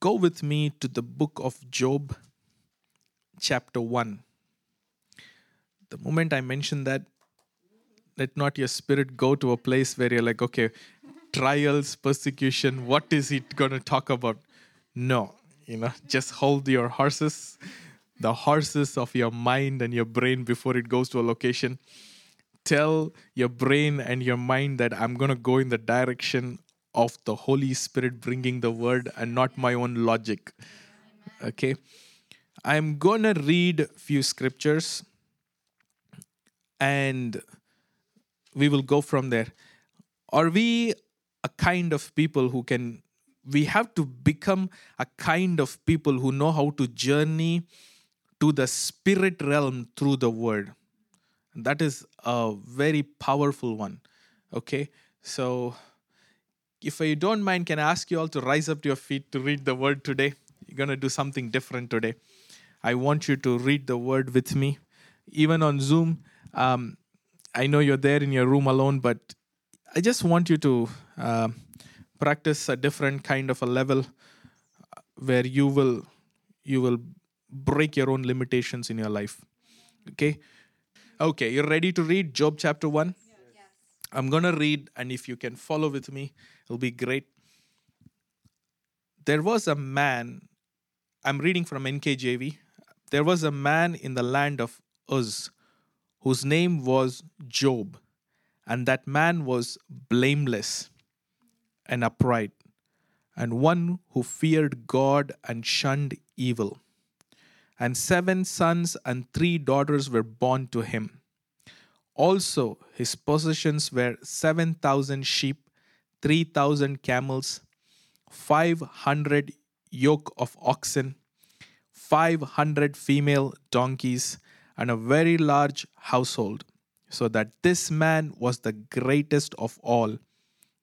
go with me to the book of Job, chapter 1. The moment I mention that, let not your spirit go to a place where you're like, okay, trials, persecution, what is it going to talk about? No, you know, just hold your horses, the horses of your mind and your brain before it goes to a location. Tell your brain and your mind that I'm going to go in the direction of the Holy Spirit bringing the word and not my own logic. Okay? I'm going to read a few scriptures and we will go from there. Are we a kind of people who can we have to become a kind of people who know how to journey to the spirit realm through the word that is a very powerful one okay so if you don't mind can i ask you all to rise up to your feet to read the word today? You're going to do something different today. I want you to read the word with me. Even on zoom um, i know you're there in your room alone but i just want you to uh, practice a different kind of a level uh, where you will you will break your own limitations in your life. Okay? Okay you're ready to read job chapter 1 Yes. i'm going to read and if you can follow with me it'll be great there was a man i'm reading from nkjv there was a man in the land of uz whose name was job and that man was blameless and upright, and one who feared God and shunned evil. And seven sons and three daughters were born to him. Also, his possessions were 7,000 sheep, 3,000 camels, 500 yoke of oxen, 500 female donkeys, and a very large household, so that this man was the greatest of all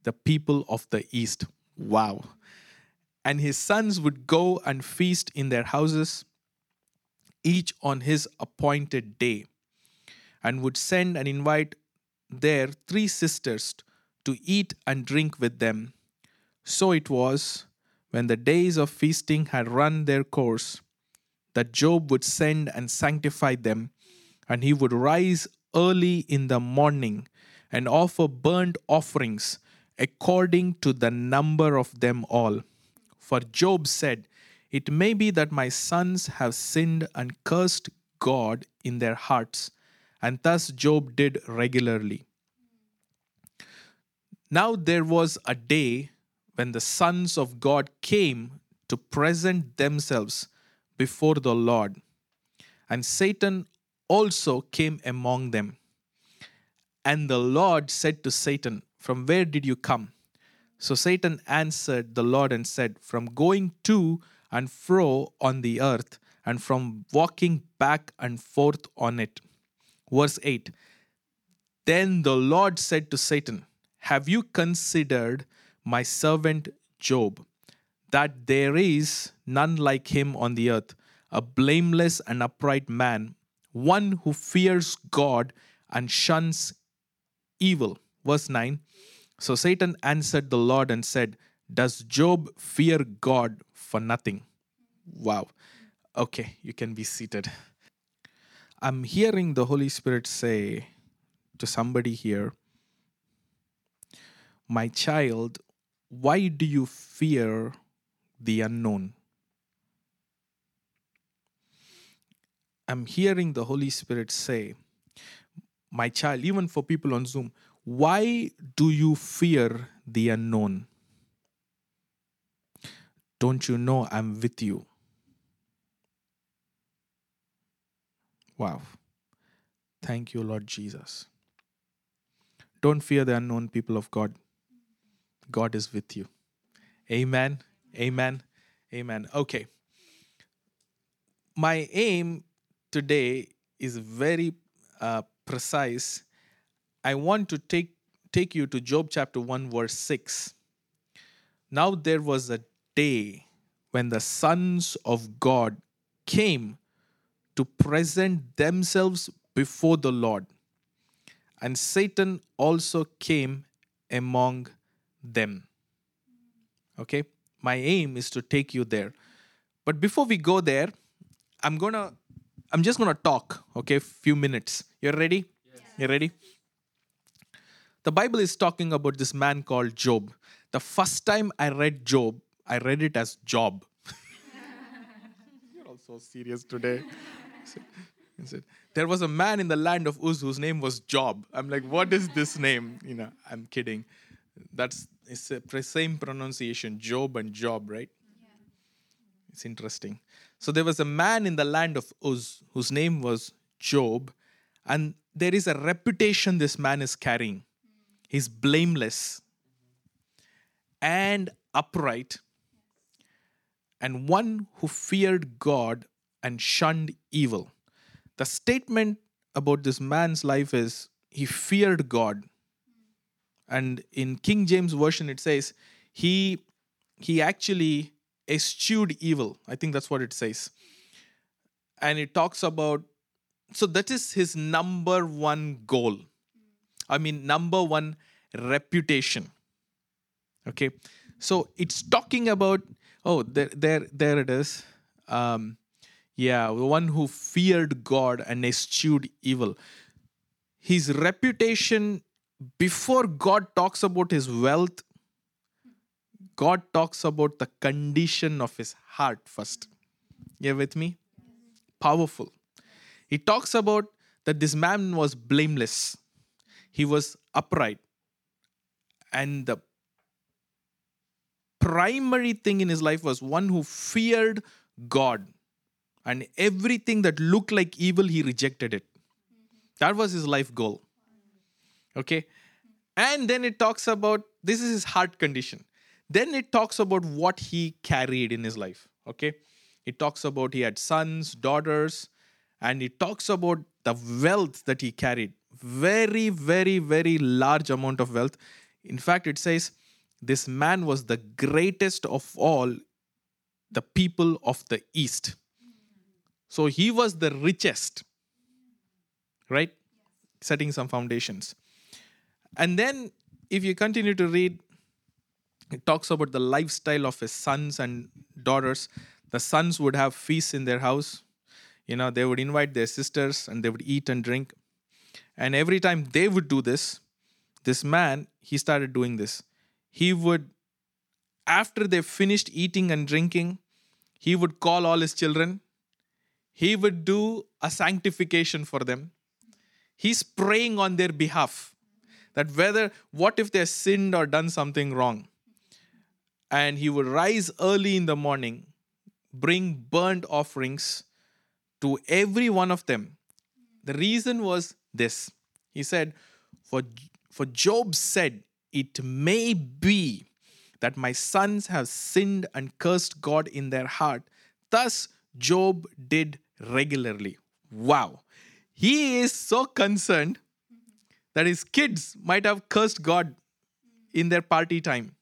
the people of the east. Wow. And his sons would go and feast in their houses, each on his appointed day, and would send and invite their three sisters to eat and drink with them. So it was, when the days of feasting had run their course, that Job would send and sanctify them, and he would rise early in the morning and offer burnt offerings according to the number of them all. For Job said, It may be that my sons have sinned and cursed God in their hearts. And thus Job did regularly. Now there was a day when the sons of God came to present themselves before the Lord, and Satan also came among them. And the Lord said to Satan, From where did you come? So Satan answered the Lord and said, From going to and fro on the earth, and from walking back and forth on it. Verse 8 Then the Lord said to Satan, Have you considered my servant Job, that there is none like him on the earth, a blameless and upright man, one who fears God and shuns evil? Verse 9 So Satan answered the Lord and said, Does Job fear God for nothing? Wow. Okay, you can be seated. I'm hearing the Holy Spirit say to somebody here, My child, why do you fear the unknown? I'm hearing the Holy Spirit say, My child, even for people on Zoom, why do you fear the unknown? Don't you know I'm with you? Wow. Thank you, Lord Jesus. Don't fear the unknown, people of God. God is with you. Amen. Amen. Amen. Okay. My aim today is very uh, precise. I want to take take you to Job chapter 1 verse 6. Now there was a day when the sons of God came to present themselves before the Lord. And Satan also came among them. Okay? my aim is to take you there. But before we go there, I'm gonna I'm just gonna talk, okay, few minutes. You're ready? You're ready? The Bible is talking about this man called Job. The first time I read Job, I read it as Job. You're all so serious today. He said, There was a man in the land of Uz whose name was Job. I'm like, what is this name? You know, I'm kidding. That's it's the same pronunciation, Job and Job, right? It's interesting. So there was a man in the land of Uz whose name was Job, and there is a reputation this man is carrying. He's blameless and upright, and one who feared God and shunned evil. The statement about this man's life is he feared God. And in King James Version, it says he he actually eschewed evil. I think that's what it says. And it talks about so that is his number one goal. I mean, number one reputation. Okay, so it's talking about oh there there there it is. Um, yeah, the one who feared God and eschewed evil. His reputation before God talks about his wealth, God talks about the condition of his heart first. You with me? Powerful. He talks about that this man was blameless, he was upright. And the primary thing in his life was one who feared God. And everything that looked like evil, he rejected it. That was his life goal. Okay? And then it talks about this is his heart condition. Then it talks about what he carried in his life. Okay? It talks about he had sons, daughters, and it talks about the wealth that he carried. Very, very, very large amount of wealth. In fact, it says this man was the greatest of all the people of the East. So he was the richest, right? Setting some foundations. And then, if you continue to read, it talks about the lifestyle of his sons and daughters. The sons would have feasts in their house. You know, they would invite their sisters and they would eat and drink. And every time they would do this, this man, he started doing this. He would, after they finished eating and drinking, he would call all his children. He would do a sanctification for them. He's praying on their behalf that whether, what if they sinned or done something wrong? And he would rise early in the morning, bring burnt offerings to every one of them. The reason was this. He said, For, for Job said, It may be that my sons have sinned and cursed God in their heart. Thus, Job did regularly. Wow. He is so concerned that his kids might have cursed God in their party time.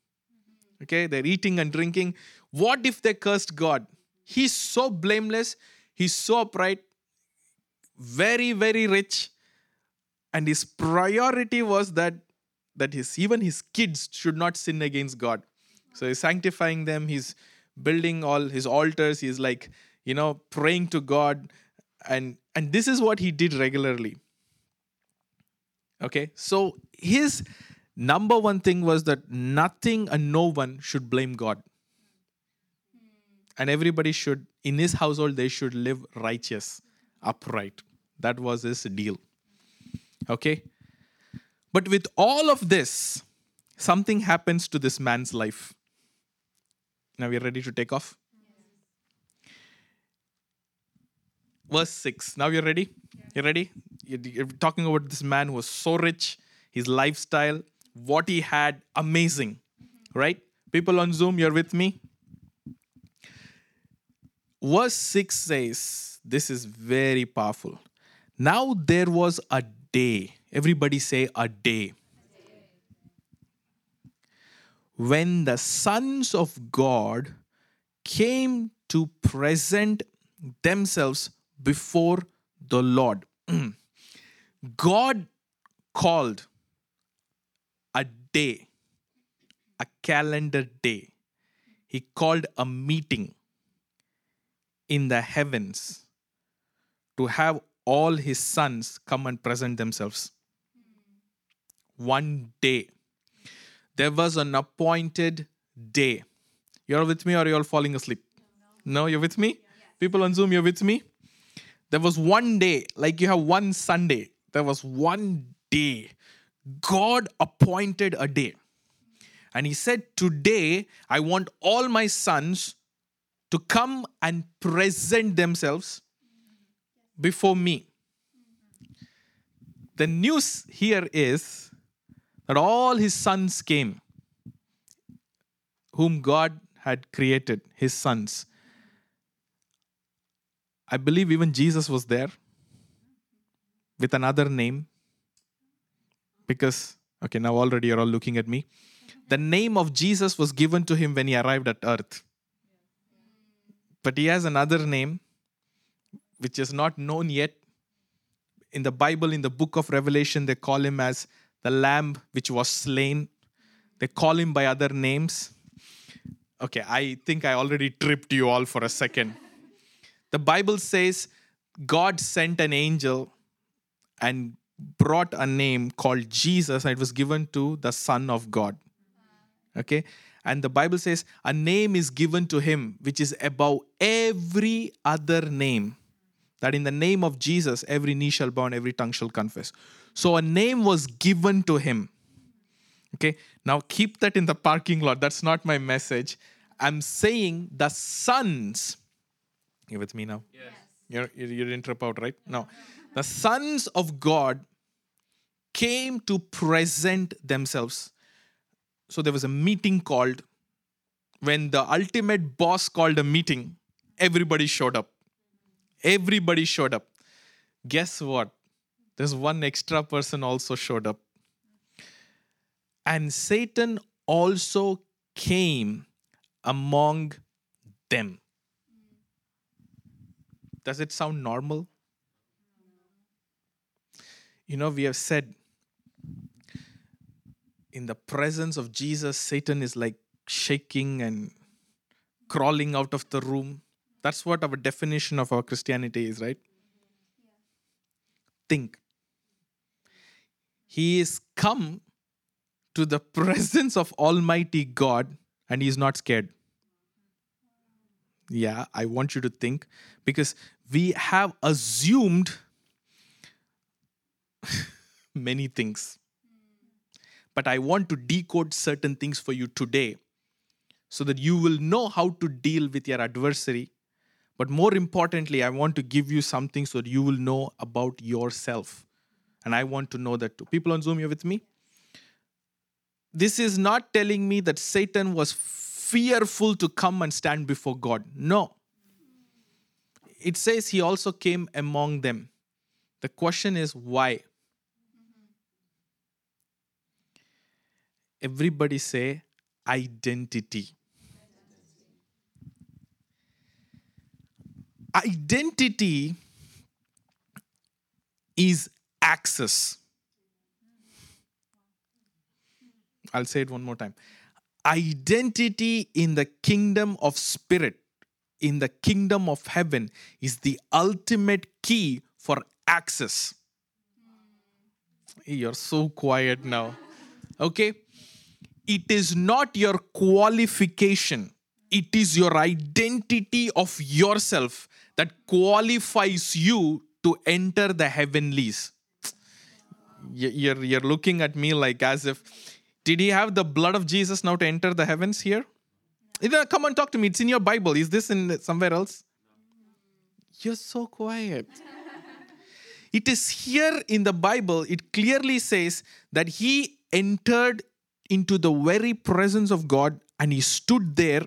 Okay, they're eating and drinking. What if they cursed God? He's so blameless, he's so upright, very, very rich, and his priority was that that his even his kids should not sin against God. So he's sanctifying them, he's building all his altars, he's like, you know, praying to God, and and this is what he did regularly. Okay, so his number one thing was that nothing and no one should blame God. And everybody should, in his household, they should live righteous, upright. That was his deal. Okay? But with all of this, something happens to this man's life. Now we're ready to take off. Verse 6. Now you're ready? You ready? You're talking about this man who was so rich, his lifestyle, what he had, amazing. Right? People on Zoom, you're with me? Verse 6 says, This is very powerful. Now there was a day. Everybody say a day. When the sons of God came to present themselves before the Lord. God called a day, a calendar day. he called a meeting in the heavens to have all his sons come and present themselves. One day. There was an appointed day. You're with me or you're all falling asleep? No, you're with me? People on Zoom, you're with me? There was one day, like you have one Sunday, there was one day. God appointed a day. And he said, Today, I want all my sons to come and present themselves before me. The news here is that all his sons came, whom God had created, his sons. I believe even Jesus was there with another name because, okay, now already you're all looking at me. The name of Jesus was given to him when he arrived at earth. But he has another name which is not known yet. In the Bible, in the book of Revelation, they call him as the Lamb which was slain. They call him by other names. Okay, I think I already tripped you all for a second. The Bible says God sent an angel and brought a name called Jesus, and it was given to the Son of God. Okay? And the Bible says, a name is given to him which is above every other name. That in the name of Jesus, every knee shall bow and every tongue shall confess. So a name was given to him. Okay? Now keep that in the parking lot. That's not my message. I'm saying the sons you with me now? Yes. You're, you didn't trip out, right? No. The sons of God came to present themselves. So there was a meeting called. When the ultimate boss called a meeting, everybody showed up. Everybody showed up. Guess what? There's one extra person also showed up. And Satan also came among them. Does it sound normal? You know, we have said in the presence of Jesus, Satan is like shaking and crawling out of the room. That's what our definition of our Christianity is, right? Think. He is come to the presence of Almighty God and he is not scared. Yeah, I want you to think because we have assumed many things. But I want to decode certain things for you today so that you will know how to deal with your adversary. But more importantly, I want to give you something so that you will know about yourself. And I want to know that too. People on Zoom, you're with me? This is not telling me that Satan was fearful to come and stand before God. No it says he also came among them. The question is why? Everybody say identity. Identity is access. I'll say it one more time. Identity in the kingdom of spirit in the kingdom of heaven is the ultimate key for access. You're so quiet now. Okay? It is not your qualification, it is your identity of yourself that qualifies you to enter the heavenlies. You're, you're looking at me like as if, did he have the blood of Jesus now to enter the heavens here? Come and talk to me. It's in your Bible. Is this in somewhere else? You're so quiet. it is here in the Bible, it clearly says that he entered into the very presence of God and he stood there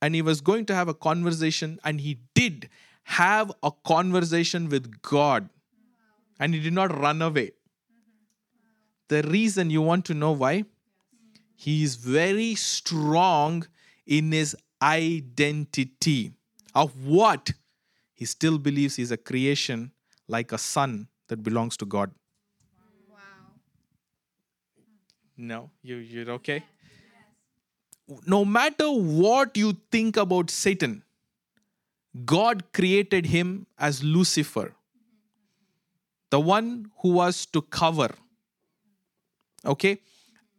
and he was going to have a conversation and he did have a conversation with God and he did not run away. The reason you want to know why? he is very strong in his identity of what he still believes he's a creation like a son that belongs to God. Wow. No, you you're okay? no matter what you think about Satan, God created him as Lucifer, the one who was to cover. Okay?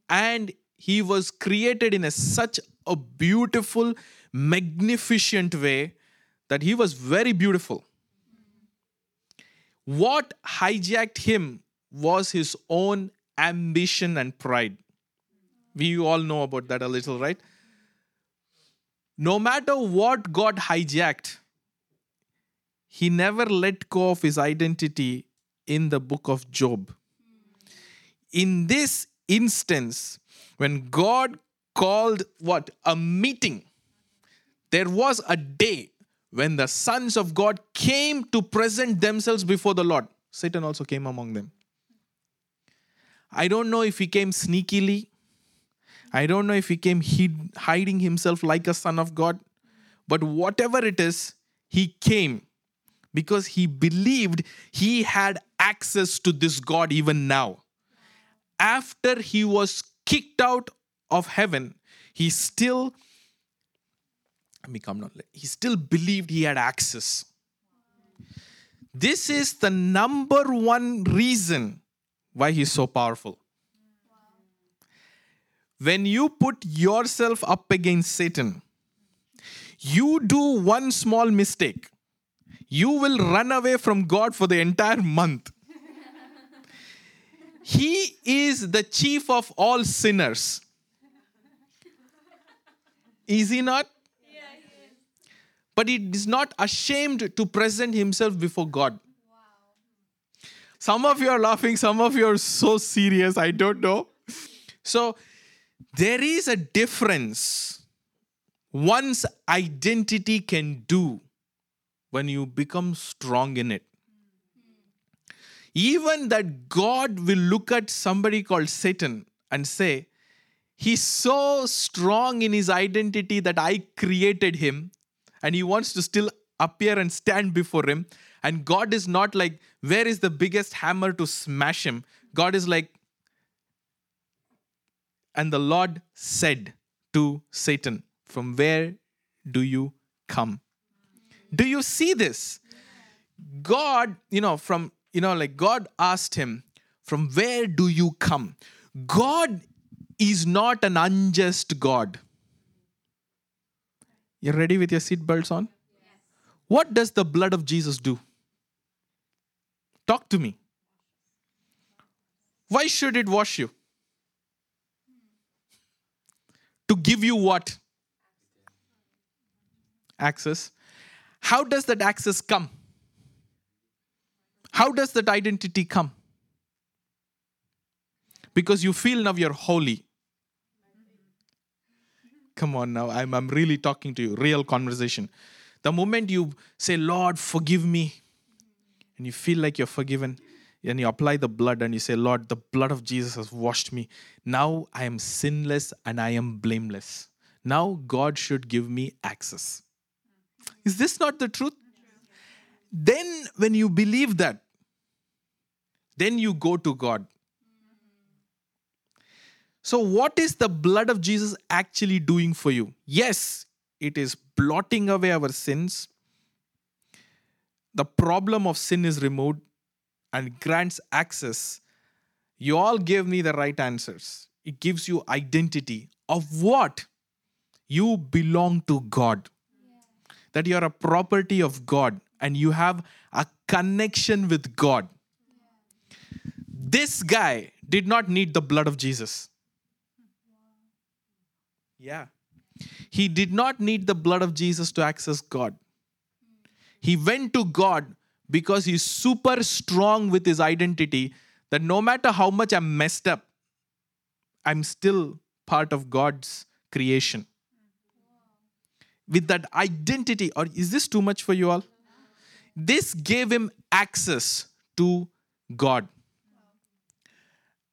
And he was created in a, such a beautiful, magnificent way that he was very beautiful. What hijacked him was his own ambition and pride. We all know about that a little, right? No matter what God hijacked, he never let go of his identity in the book of Job. In this instance, when God called what? A meeting, there was a day when the sons of God came to present themselves before the Lord. Satan also came among them. I don't know if he came sneakily. I don't know if he came hid, hiding himself like a son of God. But whatever it is, he came because he believed he had access to this God even now. After he was kicked out of heaven, he still become not he still believed he had access. This is the number one reason why he's so powerful. When you put yourself up against Satan, you do one small mistake, you will run away from God for the entire month. he is the chief of all sinners. Is he not? But he is not ashamed to present himself before God. Some of you are laughing, some of you are so serious, I don't know. So, there is a difference one's identity can do when you become strong in it. Even that God will look at somebody called Satan and say, He's so strong in his identity that I created him, and he wants to still appear and stand before him. And God is not like, Where is the biggest hammer to smash him? God is like, and the Lord said to Satan, From where do you come? Do you see this? God, you know, from, you know, like God asked him, From where do you come? God is not an unjust God. You're ready with your seatbelts on? What does the blood of Jesus do? Talk to me. Why should it wash you? To give you what? Access. How does that access come? How does that identity come? Because you feel now you're holy. Come on now, I'm, I'm really talking to you, real conversation. The moment you say, Lord, forgive me, and you feel like you're forgiven, and you apply the blood and you say, Lord, the blood of Jesus has washed me. Now I am sinless and I am blameless. Now God should give me access. Is this not the truth? Then, when you believe that, then you go to God. So, what is the blood of Jesus actually doing for you? Yes, it is blotting away our sins. The problem of sin is removed and grants access. You all gave me the right answers. It gives you identity of what? You belong to God. That you are a property of God and you have a connection with God. This guy did not need the blood of Jesus. Yeah. He did not need the blood of Jesus to access God. He went to God because he's super strong with his identity that no matter how much I'm messed up, I'm still part of God's creation. With that identity, or is this too much for you all? This gave him access to God.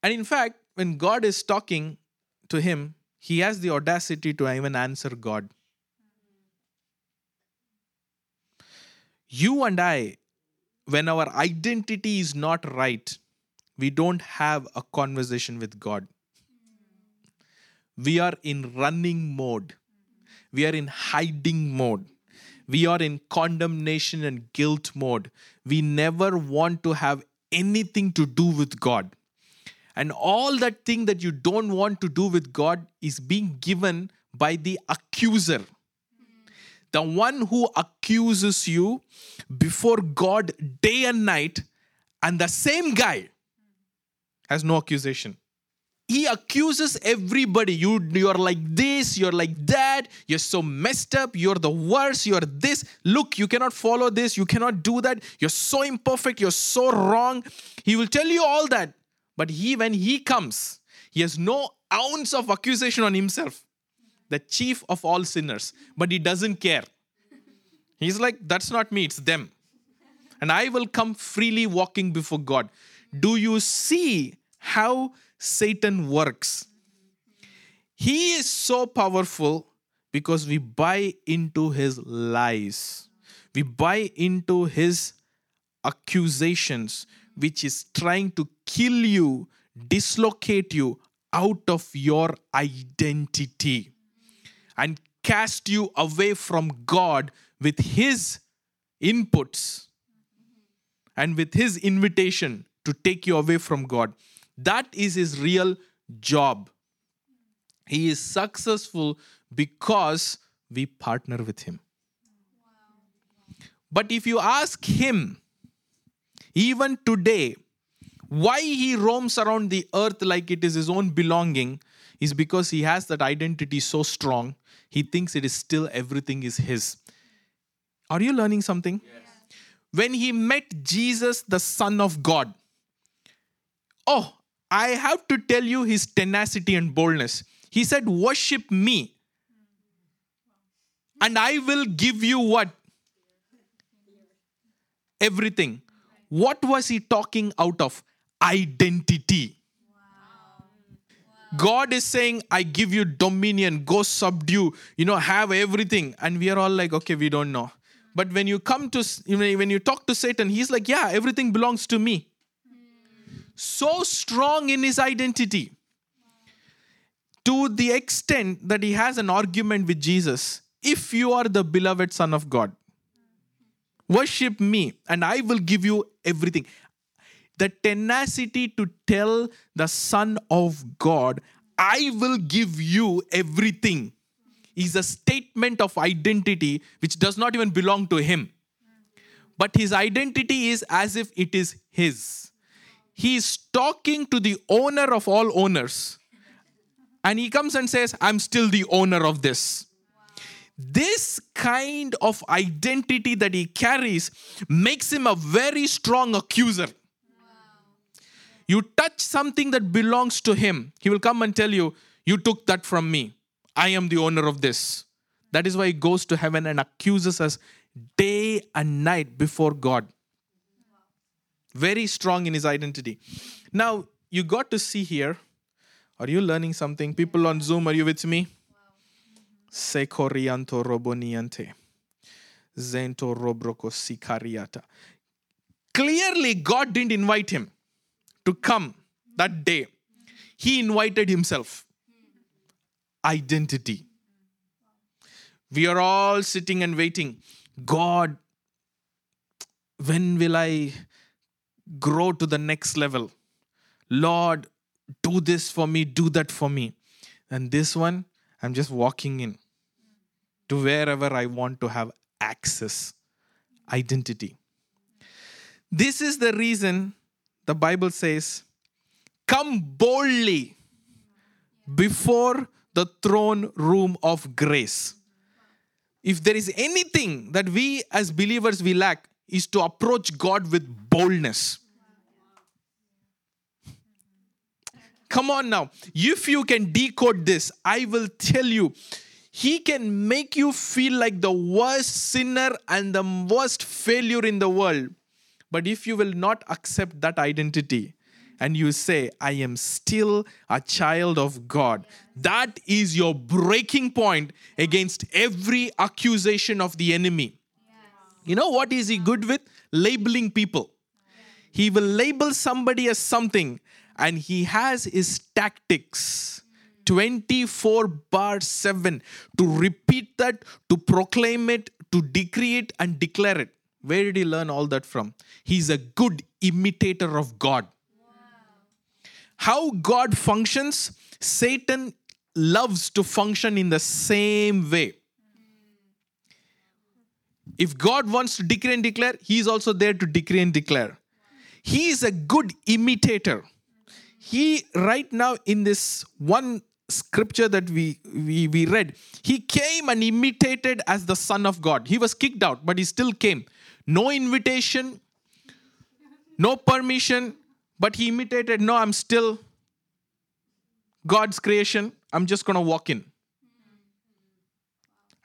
And in fact, when God is talking to him, he has the audacity to even answer God. You and I, when our identity is not right, we don't have a conversation with God. we are in running mode, we are in hiding mode, we are in condemnation and guilt mode. We never want to have anything to do with God. And all that thing that you don't want to do with God is being given by the accuser. The one who accuses you before God day and night, and the same guy has no accusation. He accuses everybody. You, you're like this, you're like that, you're so messed up, you're the worst, you're this. Look, you cannot follow this, you cannot do that, you're so imperfect, you're so wrong. He will tell you all that. But he, when he comes, he has no ounce of accusation on himself. The chief of all sinners, but he doesn't care. He's like, that's not me, it's them. And I will come freely walking before God. Do you see how Satan works? He is so powerful because we buy into his lies, we buy into his accusations, which is trying to kill you, dislocate you out of your identity, and cast you away from God with his inputs and with his invitation to take you away from God. That is his real job. He is successful because we partner with him. But if you ask him, even today, why he roams around the earth like it is his own belonging is because he has that identity so strong, he thinks it is still everything is his. Are you learning something? Yes. When he met Jesus, the Son of God, oh, I have to tell you his tenacity and boldness. He said, Worship me, and I will give you what? Everything. What was he talking out of? Identity. God is saying, I give you dominion, go subdue, you know, have everything. And we are all like, okay, we don't know. But when you come to, when you talk to Satan, he's like, yeah, everything belongs to me. So strong in his identity to the extent that he has an argument with Jesus. If you are the beloved Son of God, worship me and I will give you everything the tenacity to tell the Son of God, I will give you everything, is a statement of identity which does not even belong to him. But his identity is as if it is his. He is talking to the owner of all owners. And he comes and says, I'm still the owner of this. This kind of identity that he carries makes him a very strong accuser. You touch something that belongs to Him, He will come and tell you, You took that from me. I am the owner of this. That is why He goes to heaven and accuses us day and night before God. Very strong in His identity. Now, you got to see here. Are you learning something? People on Zoom, are you with me? Sekorianto roboniante. Zento robroko sikariata. Clearly, God didn't invite him to come that day, he invited himself. Identity. We are all sitting and waiting. God, when will I grow to the next level? Lord, do this for me, do that for me. And this one, I'm just walking in to wherever I want to have access, identity. This is the reason the Bible says, Come boldly before the throne room of grace. If there is anything that we as believers we lack, is to approach God with boldness. Come on now. If you can decode this, I will tell you, He can make you feel like the worst sinner and the worst failure in the world. But if you will not accept that identity, and you say, I am still a child of God. That is your breaking point against every accusation of the enemy. You know what is he good with? Labeling people. He will label somebody as something, and he has his tactics 24 bar 7 to repeat that, to proclaim it, to decree it, and declare it. Where did he learn all that from? He's a good imitator of God. How God functions, Satan loves to function in the same way. If God wants to decree and declare, He is also there to decree and declare. He is a good imitator. He, right now, in this one scripture that we, we, we read, he came and imitated as the Son of God. He was kicked out, but he still came. No invitation, no permission, but he imitated, no, I'm still God's creation. I'm just going to walk in.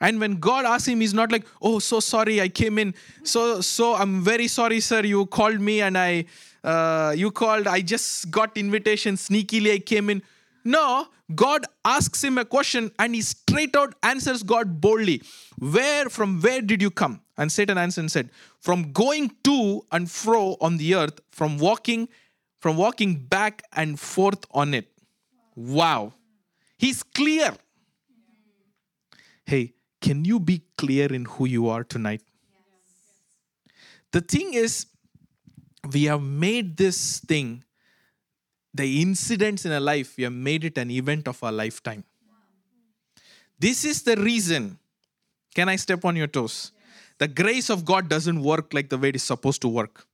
And when God asks him, he's not like, "Oh, so sorry, I came in. So, so I'm very sorry, sir. You called me, and I, uh, you called. I just got invitation sneakily. I came in." No, God asks him a question, and he straight out answers God boldly. Where, from where did you come? And Satan answered and said, "From going to and fro on the earth, from walking, from walking back and forth on it." Wow, he's clear. Hey, can you be clear in who you are tonight? The thing is, we have made this thing, the incidents in a life, we have made it an event of our lifetime. This is the reason. Can I step on your toes? The grace of God doesn't work like the way it is supposed to work.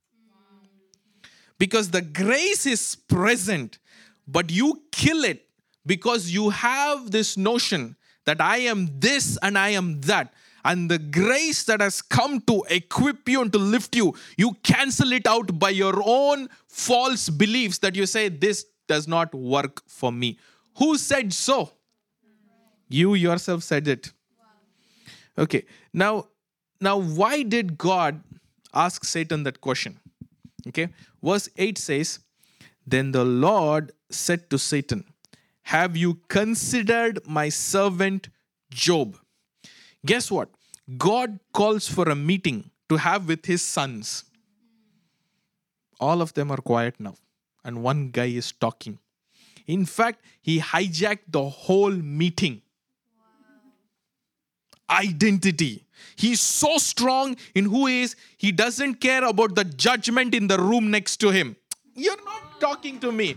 Because the grace is present, but you kill it because you have this notion that I am this and I am that. And the grace that has come to equip you and to lift you, you cancel it out by your own false beliefs that you say, This does not work for me. Who said so? You yourself said it. Okay. Now, now why did God ask Satan that question? Okay. Verse 8 says, Then the Lord said to Satan, have you considered my servant Job? Guess what? God calls for a meeting to have with his sons. All of them are quiet now, and one guy is talking. In fact, he hijacked the whole meeting. Identity. He's so strong in who he is, he doesn't care about the judgment in the room next to him. You're not talking to me.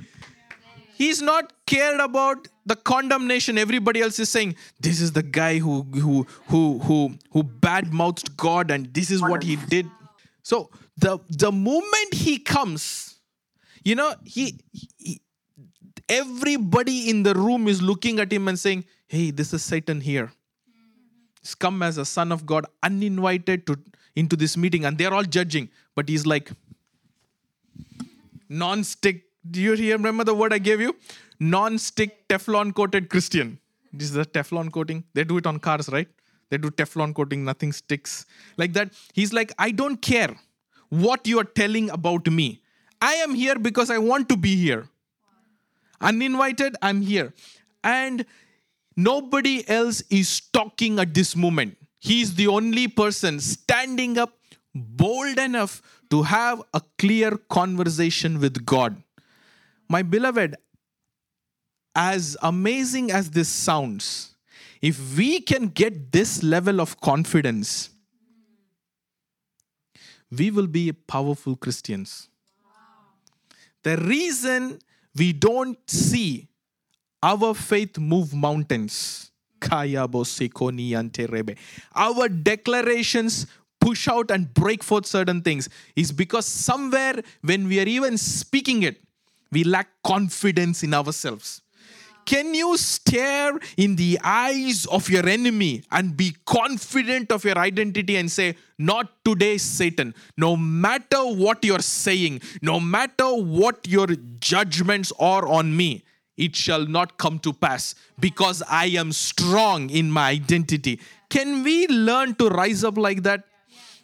He's not cared about the condemnation everybody else is saying this is the guy who who who who who bad mouthed god and this is what he did. So the the moment he comes you know he, he everybody in the room is looking at him and saying hey this is satan here. He's come as a son of god uninvited to into this meeting. And they're all judging but he's like non-stick. Do you remember the word I gave you? Non-stick Teflon coated Christian. This is the Teflon coating. They do it on cars, right? They do Teflon coating, nothing sticks. Like that. He's like, I don't care what you are telling about me. I am here because I want to be here. Uninvited, I'm here. And nobody else is talking at this moment. He's the only person standing up bold enough to have a clear conversation with God. My beloved, as amazing as this sounds, if we can get this level of confidence, we will be powerful Christians. The reason we don't see our faith move mountains, our declarations push out and break forth certain things, is because somewhere when we are even speaking it, we lack confidence in ourselves. Can you stare in the eyes of your enemy and be confident of your identity and say, Not today, Satan. No matter what you're saying, no matter what your judgments are on me, it shall not come to pass because I am strong in my identity. Can we learn to rise up like that?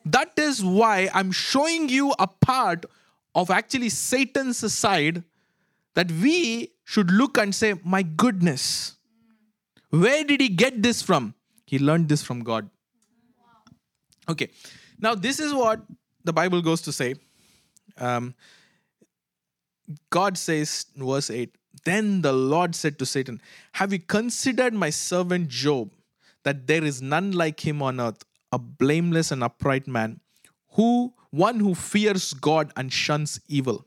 That is why I'm showing you a part of actually Satan's side that we should look and say, My goodness, where did he get this from? He learned this from God. Okay, now this is what the Bible goes to say. Um, God says verse 8, Then the Lord said to Satan, Have you considered my servant Job, that there is none like him on earth, a blameless and upright man, who one who fears God and shuns evil?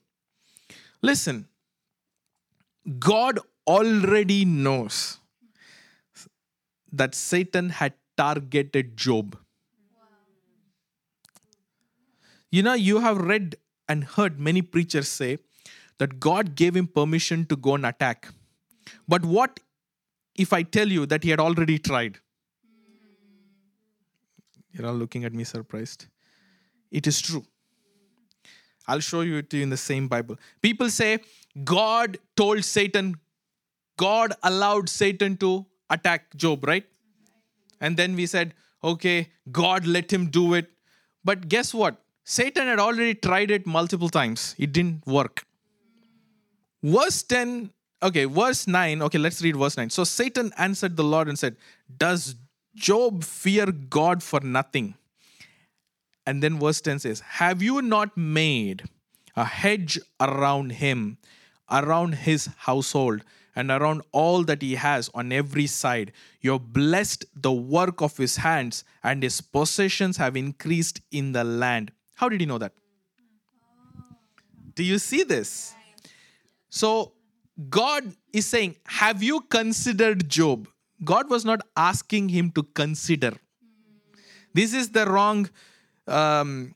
Listen, God already knows that Satan had targeted Job. You know, you have read and heard many preachers say that God gave him permission to go and attack. But what if I tell you that he had already tried? You're all looking at me surprised. It is true. I'll show you it to you in the same Bible. People say God told Satan, God allowed Satan to attack Job, right? And then we said, okay, God let him do it. But guess what? Satan had already tried it multiple times. It didn't work. Verse 10, okay, verse 9. Okay, let's read verse 9. So Satan answered the Lord and said, Does Job fear God for nothing? And then verse 10 says, Have you not made a hedge around him, around his household, and around all that he has on every side? You have blessed the work of his hands, and his possessions have increased in the land. How did he know that? Do you see this? So, God is saying, Have you considered Job? God was not asking him to consider. This is the wrong. Um,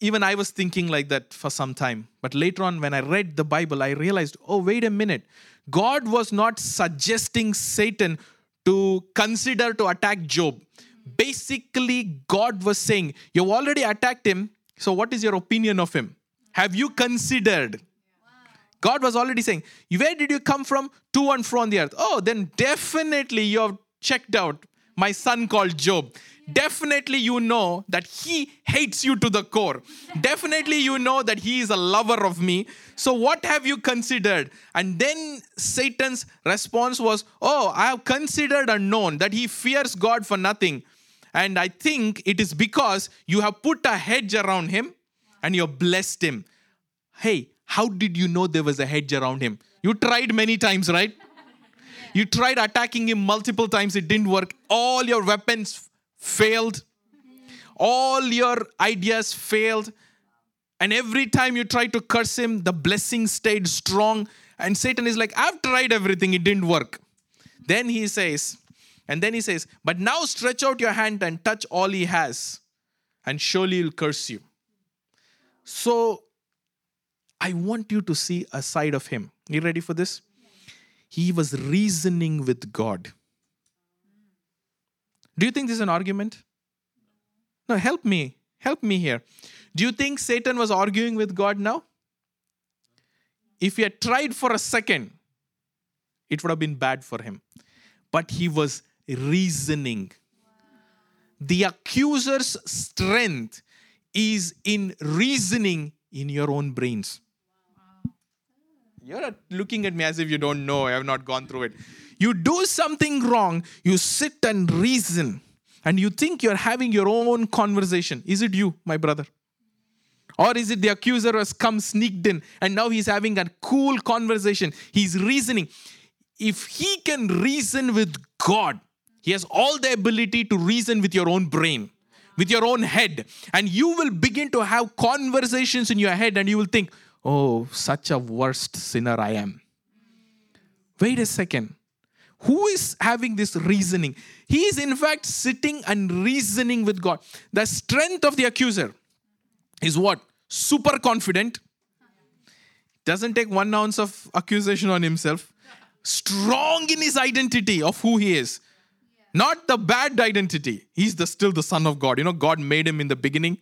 even I was thinking like that for some time. But later on, when I read the Bible, I realized, oh, wait a minute. God was not suggesting Satan to consider to attack Job. Basically, God was saying, You've already attacked him. So, what is your opinion of him? Have you considered? God was already saying, Where did you come from? To and fro on the earth. Oh, then definitely you have checked out my son called Job. Definitely you know that he hates you to the core. Definitely you know that he is a lover of me. So, what have you considered? And then Satan's response was, Oh, I have considered and known that he fears God for nothing. And I think it is because you have put a hedge around him and you have blessed him. Hey, how did you know there was a hedge around him? You tried many times, right? You tried attacking him multiple times, it didn't work. All your weapons failed, all your ideas failed. And every time you tried to curse him, the blessing stayed strong. And Satan is like, I've tried everything, it didn't work. Then he says, and then he says, But now stretch out your hand and touch all he has, and surely he'll curse you. So I want you to see a side of him. You ready for this? He was reasoning with God. Do you think this is an argument? No, help me. Help me here. Do you think Satan was arguing with God now? If he had tried for a second, it would have been bad for him. But he was reasoning. The accuser's strength is in reasoning in your own brains. You're looking at me as if you don't know. I have not gone through it. You do something wrong, you sit and reason, and you think you're having your own conversation. Is it you, my brother? Or is it the accuser who has come sneaked in and now he's having a cool conversation? He's reasoning. If he can reason with God, he has all the ability to reason with your own brain, with your own head. And you will begin to have conversations in your head and you will think, oh, such a worst sinner I am. Wait a second. Who is having this reasoning? He is, in fact, sitting and reasoning with God. The strength of the accuser is what? Super confident. Doesn't take one ounce of accusation on himself. Strong in his identity of who he is. Not the bad identity. He's the, still the son of God. You know, God made him in the beginning.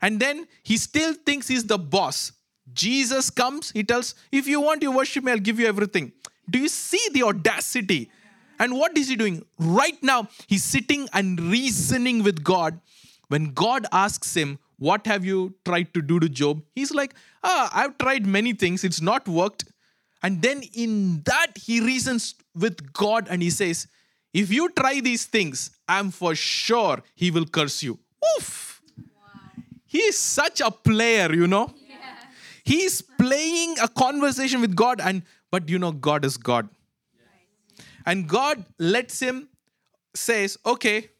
And then he still thinks he's the boss. Jesus comes, he tells, If you want, you worship me, I'll give you everything. Do you see the audacity? And what is he doing? Right now, he's sitting and reasoning with God. When God asks him, What have you tried to do to Job? He's like, Ah, I've tried many things, it's not worked. And then in that, he reasons with God and he says, If you try these things, I'm for sure he will curse you. Oof! Wow. He is such a player, you know. He's playing a conversation with God, and but you know God is God. And God lets him says, okay,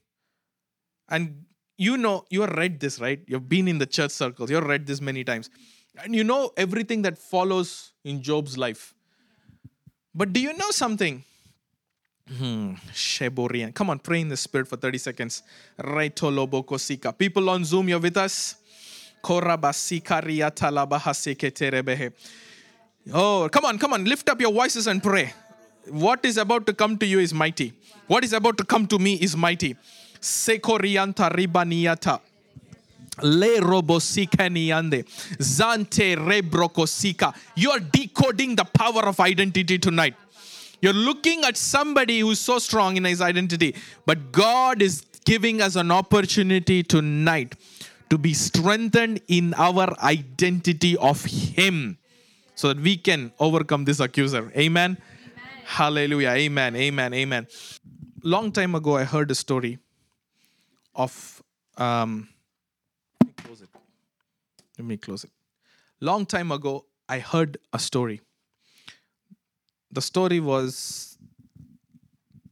and you know, you have read this, right? You've been in the church circles, you've read this many times. And you know everything that follows in Job's life. But do you know something? Hmm, Sheborian. Come on, pray in the spirit for 30 seconds. People on Zoom, you're with us? Oh, come on, come on, lift up your voices and pray. What is about to come to you is mighty. What is about to come to me is mighty. Sekorianta ribaniata. Le robosikaniande. Zante rebrokosika. You are decoding the power of identity tonight. You're looking at somebody who's so strong in his identity, but God is giving us an opportunity tonight to be strengthened in our identity of Him so that we can overcome this accuser. Amen. Amen. Hallelujah. Amen. Amen. Amen. Long time ago, I heard a story of. Um, let me close it. Let me close it. Long time ago, I heard a story. The story was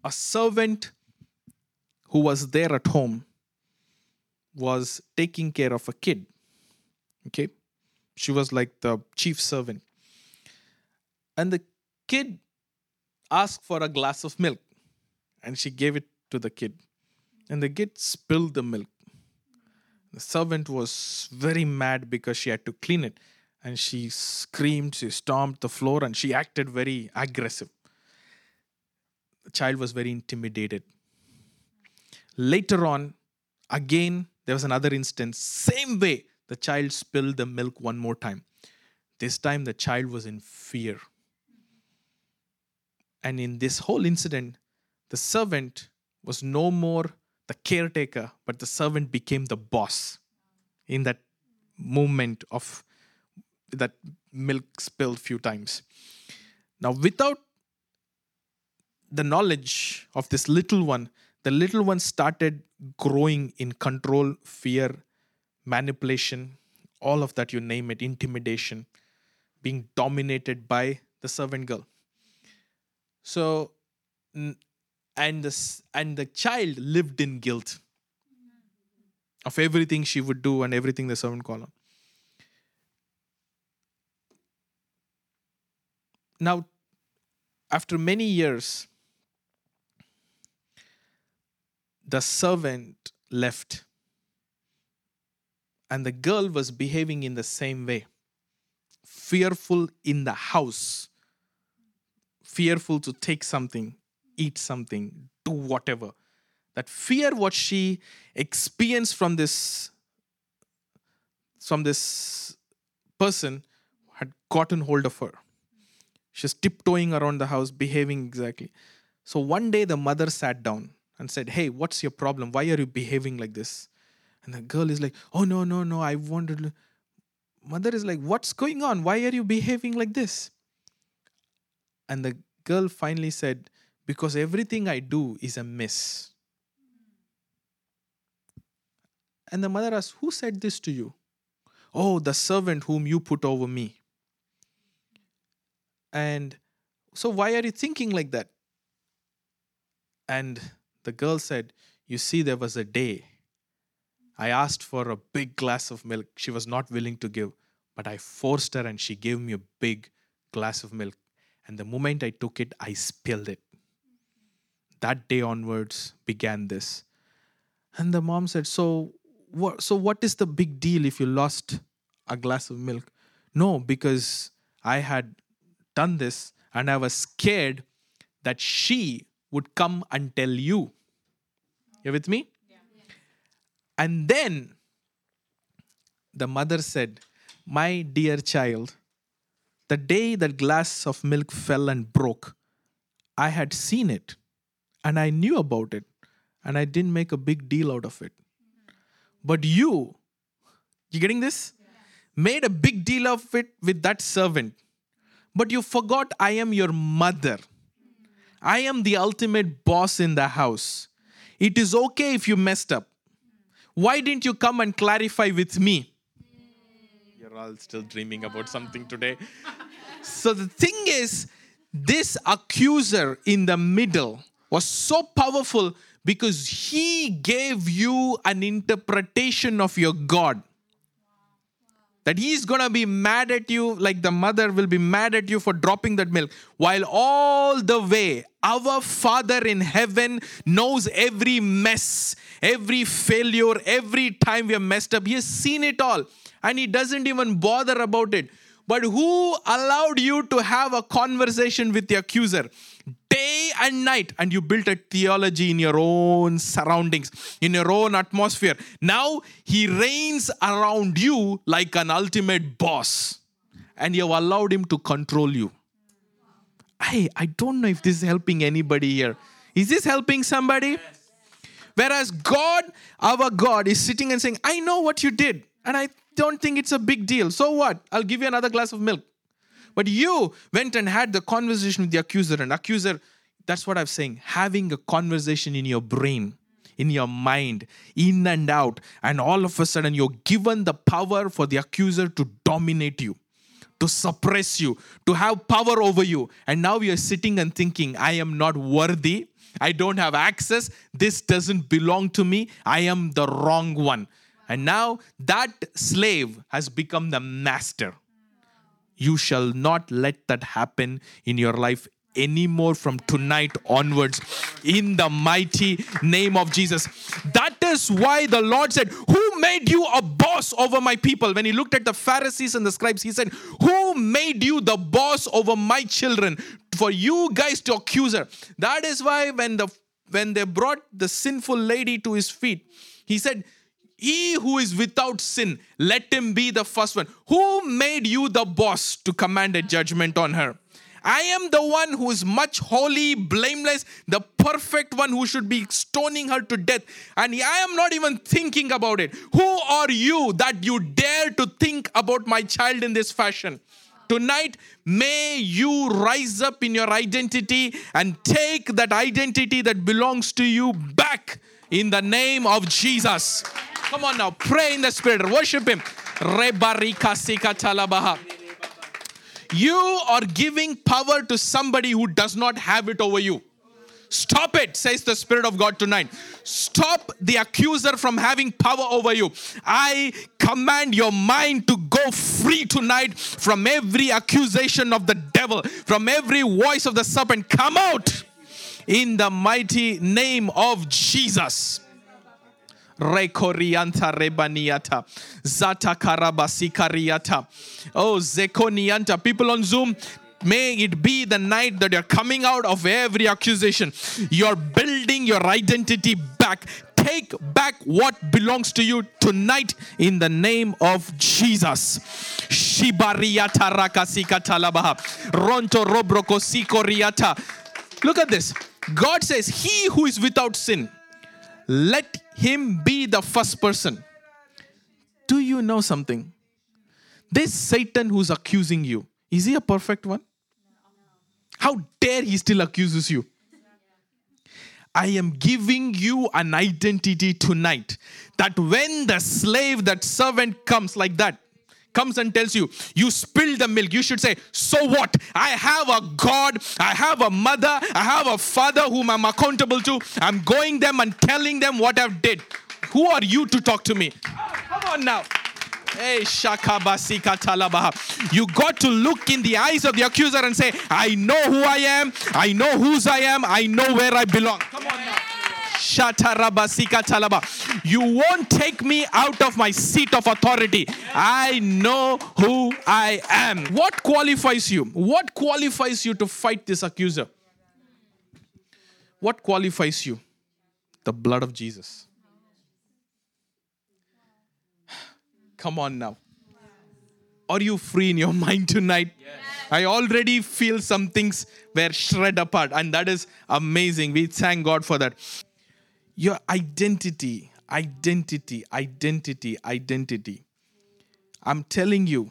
a servant who was there at home was taking care of a kid. Okay. She was like the chief servant. And the kid asked for a glass of milk and she gave it to the kid. And the kid spilled the milk. The servant was very mad because she had to clean it. And she screamed, she stomped the floor, and she acted very aggressive. The child was very intimidated. Later on, again, there was another instance, same way, the child spilled the milk one more time. This time, the child was in fear. And in this whole incident, the servant was no more the caretaker, but the servant became the boss in that moment of that milk spilled few times. Now, without the knowledge of this little one, the little one started growing in control, fear, manipulation, all of that, you name it, intimidation, being dominated by the servant girl. So, and the, and the child lived in guilt of everything she would do and everything the servant called on. Now, after many years, the servant left. And the girl was behaving in the same way. Fearful in the house. Fearful to take something eat something do whatever. That fear what she experienced from this from this person had gotten hold of her. She's tiptoeing around the house behaving exactly. So one day the mother sat down and said, Hey, what's your problem? Why are you behaving like this? And the girl is like, Oh, no, no, no, I wanted. Mother is like, What's going on? Why are you behaving like this? And the girl finally said, Because everything I do is a miss. And the mother asked, Who said this to you? Oh, the servant whom you put over me. And so, why are you thinking like that? And the girl said, You see, there was a day I asked for a big glass of milk. She was not willing to give, but I forced her and she gave me a big glass of milk. And the moment I took it, I spilled it. That day onwards began this. And the mom said, So what, so what is the big deal if you lost a glass of milk? No, because I had done this and I was scared that she would come and tell you. You with me? Yeah. And then the mother said, My dear child, the day that glass of milk fell and broke, I had seen it and I knew about it and I didn't make a big deal out of it. But you, you getting this? Yeah. Made a big deal of it with that servant. But you forgot I am your mother. I am the ultimate boss in the house. It is okay if you messed up. Why didn't you come and clarify with me? You're all still dreaming about something today. so the thing is, this accuser in the middle was so powerful because he gave you an interpretation of your God. That he's gonna be mad at you, like the mother will be mad at you for dropping that milk, while all the way our Father in heaven knows every mess, every failure, every time we are messed up. He has seen it all and he doesn't even bother about it. But who allowed you to have a conversation with the accuser day and night? And you built a theology in your own surroundings, in your own atmosphere. Now he reigns around you like an ultimate boss, and you have allowed him to control you. I, I don't know if this is helping anybody here. Is this helping somebody? Whereas God, our God, is sitting and saying, I know what you did, and I don't think it's a big deal. So what? I'll give you another glass of milk. But you went and had the conversation with the accuser, and accuser, that's what I'm saying, having a conversation in your brain, in your mind, in and out, and all of a sudden you're given the power for the accuser to dominate you. To suppress you, to have power over you. And now you're sitting and thinking, I am not worthy. I don't have access. This doesn't belong to me. I am the wrong one. And now that slave has become the master. You shall not let that happen in your life anymore from tonight onwards in the mighty name of Jesus. That is why the Lord said, Who made you a boss over my people? When he looked at the Pharisees and the scribes, he said, Who made you the boss over my children? For you guys to accuse her. That is why when the when they brought the sinful lady to his feet, he said, he who is without sin, let him be the first one. Who made you the boss to command a judgment on her? I am the one who is much holy, blameless, the perfect one who should be stoning her to death. And I am not even thinking about it. Who are you that you dare to think about my child in this fashion? Tonight, may you rise up in your identity and take that identity that belongs to you back in the name of Jesus. Come on now, pray in the spirit, worship Him. You are giving power to somebody who does not have it over you. Stop it, says the Spirit of God tonight. Stop the accuser from having power over you. I command your mind to go free tonight from every accusation of the devil, from every voice of the serpent. Come out in the mighty name of Jesus. Rekorianta rebaniata. Zata karabasikariata. Oh, Zekonianta. People on Zoom, may it be the night that you're coming out of every accusation. You're building your identity back. Take back what belongs to you tonight in the name of Jesus. Shibariata rakasika talabaha. Ronto robroko sikoriata. Look at this. God says, He who is without sin, let him be the first person. Do you know something? This Satan who's accusing you, is he a perfect one? How dare he still accuses you? I am giving you an identity tonight that when the slave, that servant comes like that, comes and tells you, you spilled the milk, you should say, So what? I have a God, I have a mother, I have a father whom I'm accountable to. I'm going them and telling them what I've did. Who are you to talk to me? Come on now. Hey. You got to look in the eyes of the accuser and say, I know who I am, I know whose I am, I know where I belong. Come on now. You won't take me out of my seat of authority. I know who I am. What qualifies you? What qualifies you to fight this accuser? What qualifies you? The blood of Jesus. Come on now. Are you free in your mind tonight? Yes. I already feel some things were shred apart, and that is amazing. We thank God for that. Your identity, identity, identity, identity. I'm telling you,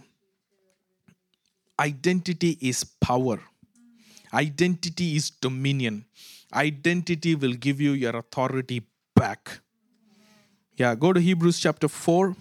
identity is power, identity is dominion. Identity will give you your authority back. Yeah, go to Hebrews chapter 4.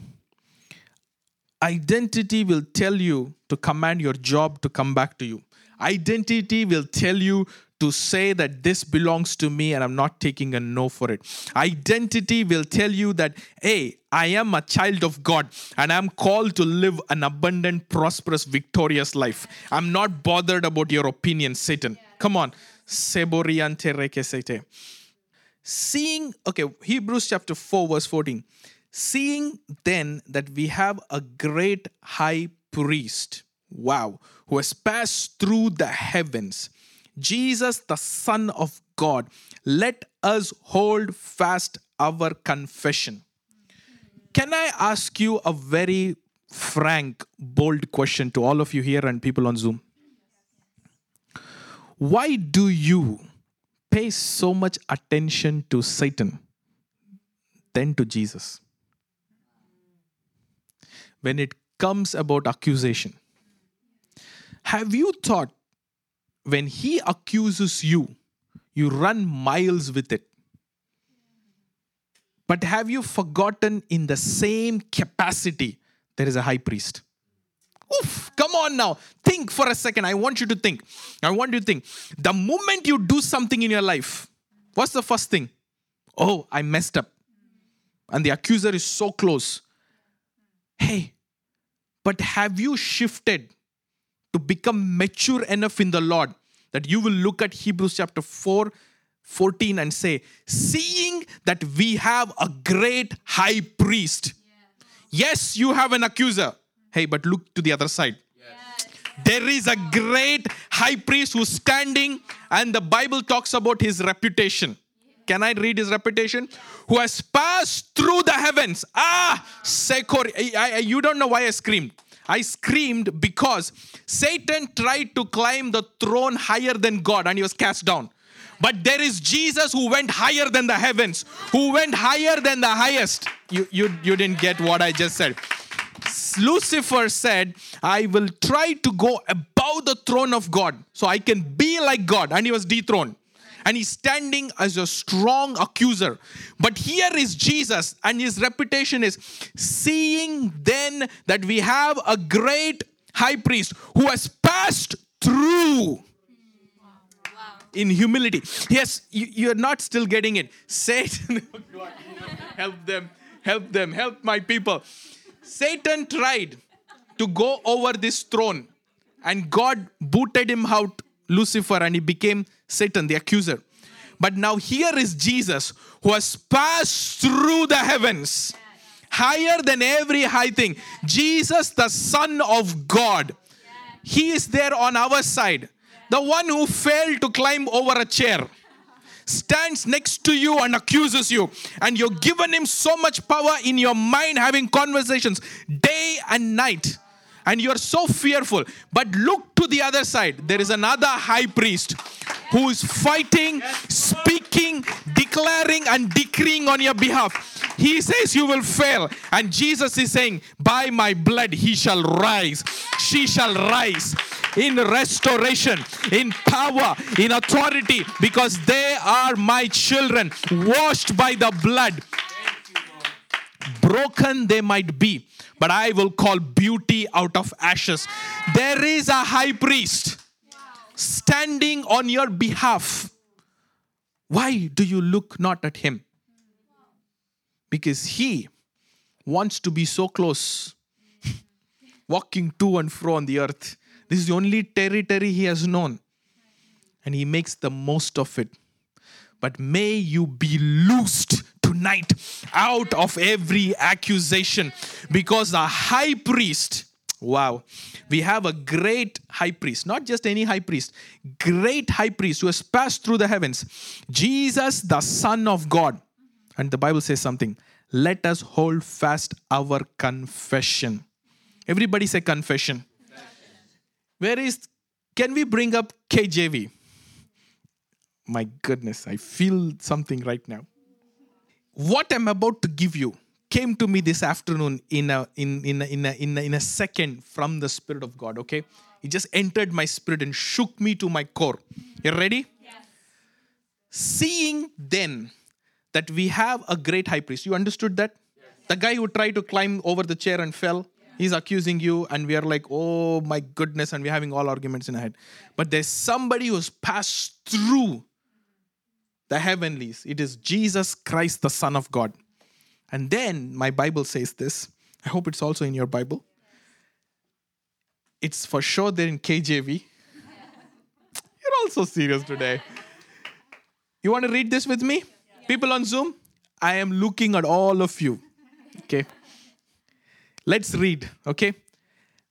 Identity will tell you to command your job to come back to you. Identity will tell you to say that this belongs to me and I'm not taking a no for it. Identity will tell you that, hey, I am a child of God and I'm called to live an abundant, prosperous, victorious life. I'm not bothered about your opinion, Satan. Come on. Seeing, okay, Hebrews chapter 4, verse 14. Seeing then that we have a great high priest, wow, who has passed through the heavens Jesus, the Son of God, let us hold fast our confession. Can I ask you a very frank, bold question to all of you here and people on Zoom? Why do you pay so much attention to Satan than to Jesus? When it comes about accusation, have you thought when he accuses you, you run miles with it. But have you forgotten in the same capacity, there is a high priest? Oof, come on now. Think for a second. I want you to think. I want you to think. The moment you do something in your life, what's the first thing? Oh, I messed up. And the accuser is so close. Hey, but have you shifted to become mature enough in the Lord that you will look at Hebrews chapter 4 14 and say, Seeing that we have a great high priest. Yes, you have an accuser. Hey, but look to the other side. There is a great high priest who's standing, and the Bible talks about his reputation. Can I read his reputation? Who has passed through the heavens. Ah, Sekor. I, I, you don't know why I screamed. I screamed because Satan tried to climb the throne higher than God and he was cast down. But there is Jesus who went higher than the heavens, who went higher than the highest. You, you, you didn't get what I just said. Lucifer said, I will try to go above the throne of God so I can be like God. And he was dethroned and he's standing as a strong accuser. But here is Jesus, and his reputation is seeing then that we have a great high priest who has passed through in humility. Yes, you, are not still getting it. Satan, help them, help them, help my people. Satan tried to go over this throne, and God booted him out, Lucifer, and he became Satan, the accuser. But now here is Jesus who has passed through the heavens, higher than every high thing. Jesus, the Son of God. He is there on our side. The one who failed to climb over a chair stands next to you and accuses you. And you've given him so much power in your mind, having conversations day and night and you're so fearful. But look to the other side. There is another high priest who is fighting, speaking, declaring, and decreeing on your behalf. He says, You will fail. And Jesus is saying, By my blood he shall rise. She shall rise in restoration, in power, in authority, because they are my children, washed by the blood. Broken they might be, but I will call beauty out of ashes. There is a high priest standing on your behalf. Why do you look not at him? Because he wants to be so close, walking to and fro on the earth. This is the only territory he has known, and he makes the most of it. But may you be loosed tonight out of every accusation because the high priest Wow. We have a great high priest, not just any high priest, great high priest who has passed through the heavens. Jesus, the Son of God. And the Bible says something. Let us hold fast our confession. Everybody say confession. confession. Where is, can we bring up KJV? My goodness, I feel something right now what I'm about to give you came to me this afternoon in a in in a, in a, in a, in a second from the spirit of God. Okay, it just entered my spirit and shook me to my core. You ready? Yes. Seeing then that we have a great high priest. You understood that? Yes. The guy who tried to climb over the chair and fell. He's accusing you, and we are like, oh my goodness, and we're having all arguments in our head. But there's somebody who's passed through the heavenlies. It is Jesus Christ, the Son of God. And then my Bible says this. I hope it's also in your Bible. It's for sure there in KJV. You're also serious today. You want to read this with me? People on Zoom? I am looking at all of you. Okay. Let's read, okay?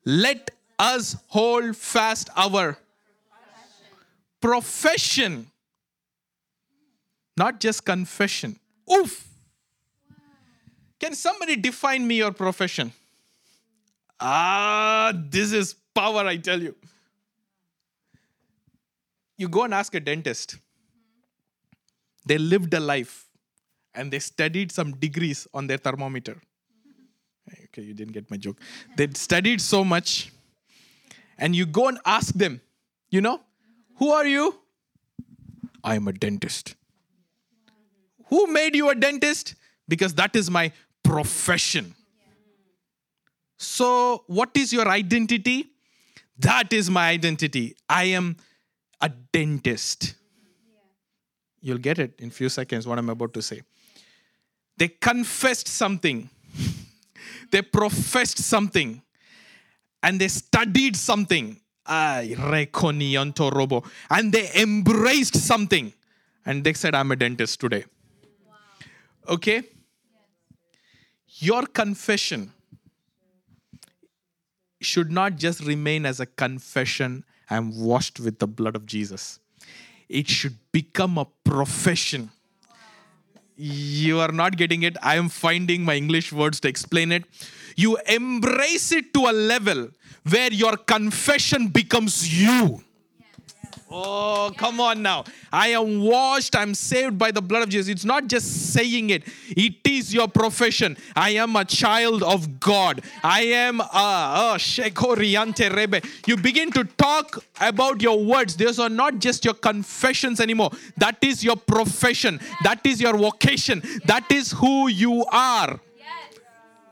Let us hold fast our profession, not just confession. Oof. Can somebody define me your profession? Ah, this is power, I tell you. You go and ask a dentist. They lived a life and they studied some degrees on their thermometer. Okay, you didn't get my joke. They studied so much, and you go and ask them, you know, who are you? I am a dentist. Who made you a dentist? Because that is my profession. So, what is your identity? That is my identity. I am a dentist. You'll get it in few seconds what I'm about to say. They confessed something. they professed something. And they studied something. And they embraced something. And they said, I'm a dentist today. Okay? Your confession should not just remain as a confession I'm washed with the blood of Jesus. It should become a profession. You are not getting it. I am finding my English words to explain it. You embrace it to a level where your confession becomes you. Oh, come on now. I am washed, I'm saved by the blood of Jesus. It's not just saying it, it is your profession. I am a child of God. I am a Rebe. You begin to talk about your words. Those are not just your confessions anymore. That is your profession. That is your vocation. That is who you are.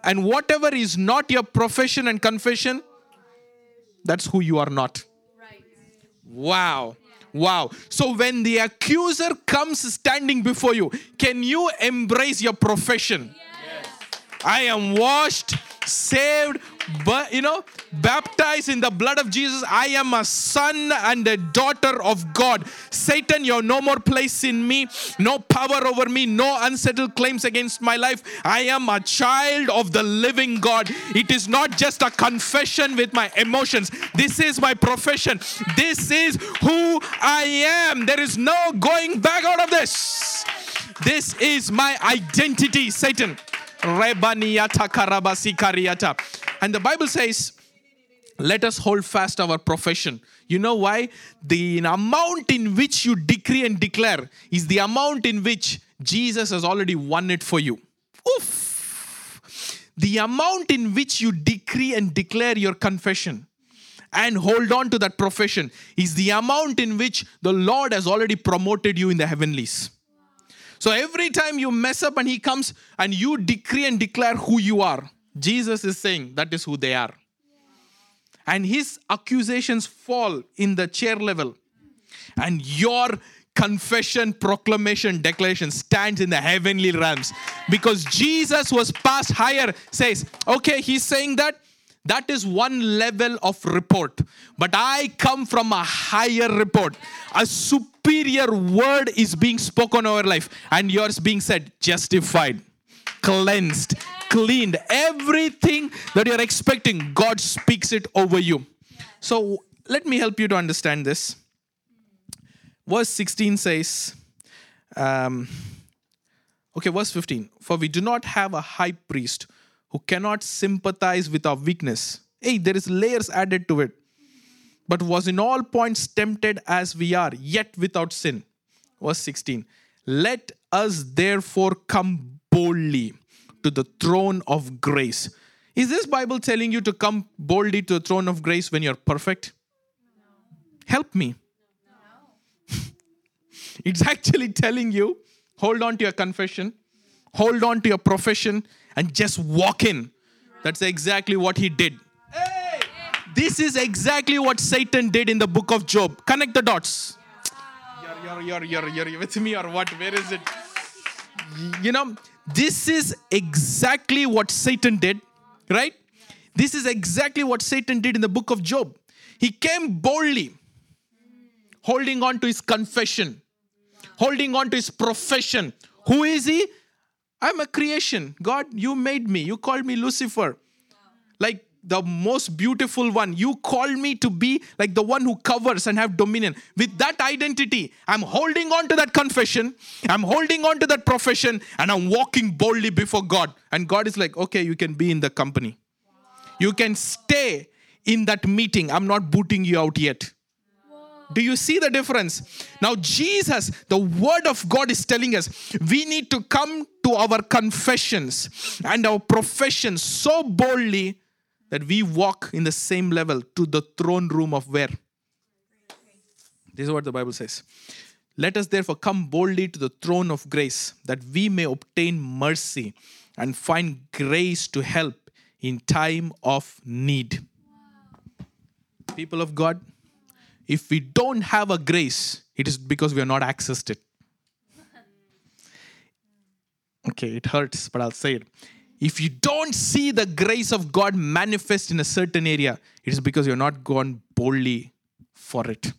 And whatever is not your profession and confession, that's who you are not. Wow. Wow. So when the accuser comes standing before you, can you embrace your profession? Yes. I am washed, saved, but you know, baptized in the blood of Jesus. I am a son and a daughter of God. Satan, you have no more place in me, no power over me, no unsettled claims against my life. I am a child of the living God. It is not just a confession with my emotions. This is my profession. This is who I am. There is no going back out of this. This is my identity, Satan. And the Bible says, let us hold fast our profession. You know why? The amount in which you decree and declare is the amount in which Jesus has already won it for you. Oof. The amount in which you decree and declare your confession and hold on to that profession is the amount in which the Lord has already promoted you in the heavenlies. So every time you mess up and He comes and you decree and declare who you are, Jesus is saying that is who they are. And His accusations fall in the chair level. And your confession, proclamation, declaration stands in the heavenly realms. Because Jesus was passed higher, says, okay, He's saying that that is one level of report. But I come from a higher report. A superior word is being spoken over life, and yours being said, justified, cleansed, cleaned. Everything that you're expecting, God speaks it over you. So let me help you to understand this. Verse 16 says, um, okay, verse 15. For we do not have a high priest who cannot sympathize with our weakness. Hey, there is layers added to it. But was in all points tempted as we are, yet without sin. Verse 16. Let us therefore come boldly to the throne of grace. Is this Bible telling you to come boldly to the throne of grace when you're perfect? Help me. It's actually telling you hold on to your confession, hold on to your profession, and just walk in That's exactly what he did. This is exactly what Satan did in the book of Job. Connect the dots. You're, you're, you're, you're, you're with me or what? Where is it? You know, this is exactly what Satan did, right? This is exactly what Satan did in the book of Job. He came boldly, holding on to his confession, holding on to his profession. Who is he? I'm a creation. God, you made me. You called me Lucifer. Like the most beautiful one. You called me to be like the one who covers and have dominion. With that identity, I'm holding on to that confession. I'm holding on to that profession and I'm walking boldly before God. And God is like, okay, you can be in the company. You can stay in that meeting. I'm not booting you out yet. Do you see the difference? Now, Jesus, the Word of God is telling us we need to come to our confessions and our professions so boldly that we walk in the same level to the throne room of where? This is what the Bible says. Let us therefore come boldly to the throne of grace that we may obtain mercy and find grace to help in time of need. People of God, if we don't have a grace, it is because we are not accessed it. Okay, it hurts, but I'll say it. If you don't see the grace of God manifest in a certain area, it is because you're not gone boldly for it.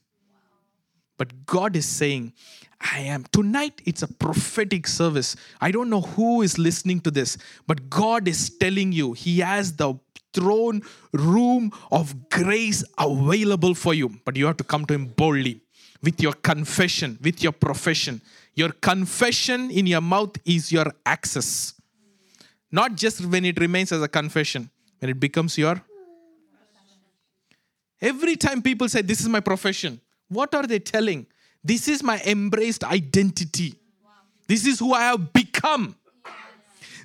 But God is saying, I am. Tonight, it's a prophetic service. I don't know who is listening to this, but God is telling you He has the throne room of grace available for you. But you have to come to Him boldly with your confession, with your profession. Your confession in your mouth is your access. Not just when it remains as a confession, when it becomes your. Every time people say, This is my profession, what are they telling? This is my embraced identity. This is who I have become.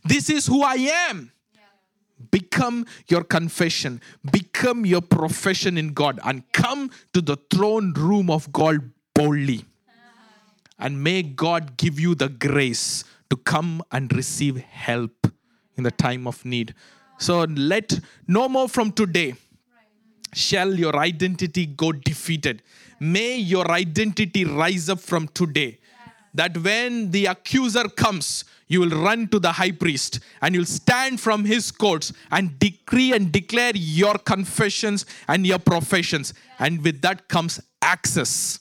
This is who I am. Become your confession, become your profession in God, and come to the throne room of God boldly. And may God give you the grace to come and receive help in the time of need. So let no more from today shall your identity go defeated. May your identity rise up from today. That when the accuser comes, you will run to the high priest and you'll stand from his courts and decree and declare your confessions and your professions. And with that comes access.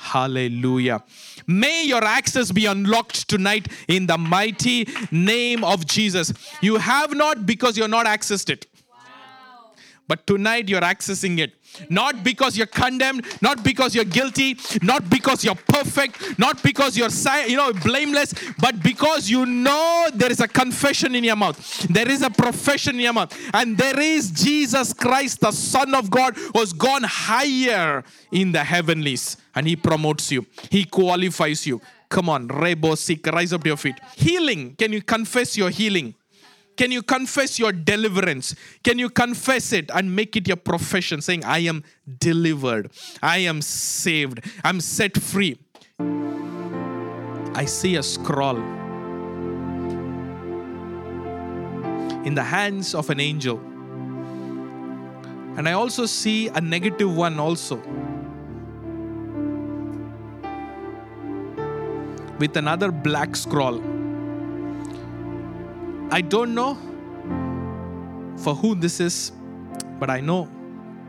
Hallelujah. May your access be unlocked tonight in the mighty name of Jesus. You have not because you're not accessed it. But tonight you're accessing it. Not because you're condemned, not because you're guilty, not because you're perfect, not because you're you know blameless, but because you know there is a confession in your mouth. There is a profession in your mouth. And there is Jesus Christ, the Son of God, who's gone higher in the heavenlies. And he promotes you. He qualifies you. Come on, Rebo Sik, rise up to your feet. Healing. Can you confess your healing? Can you confess your deliverance? Can you confess it and make it your profession, saying, I am delivered, I am saved, I'm set free? I see a scroll in the hands of an angel. And I also see a negative one also. With another black scroll. I don't know for who this is, but I know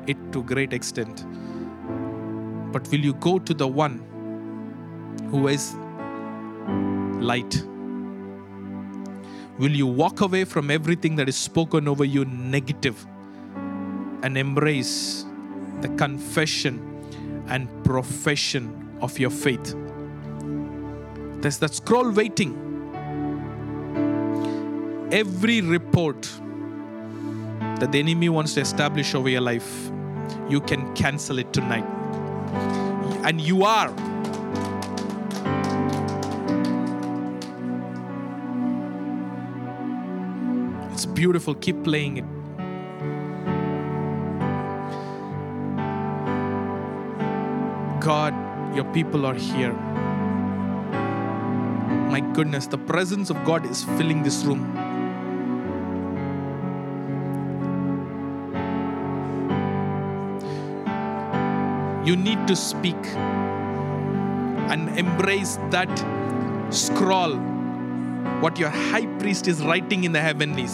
it to great extent. But will you go to the one who is light? Will you walk away from everything that is spoken over you negative and embrace the confession and profession of your faith? There's that scroll waiting every report that the enemy wants to establish over your life, you can cancel it tonight. And you are. It's beautiful. Keep playing it. God, your people are here. My goodness, the presence of God is filling this room. You need to speak and embrace that scroll what your high priest is writing in the heavenlies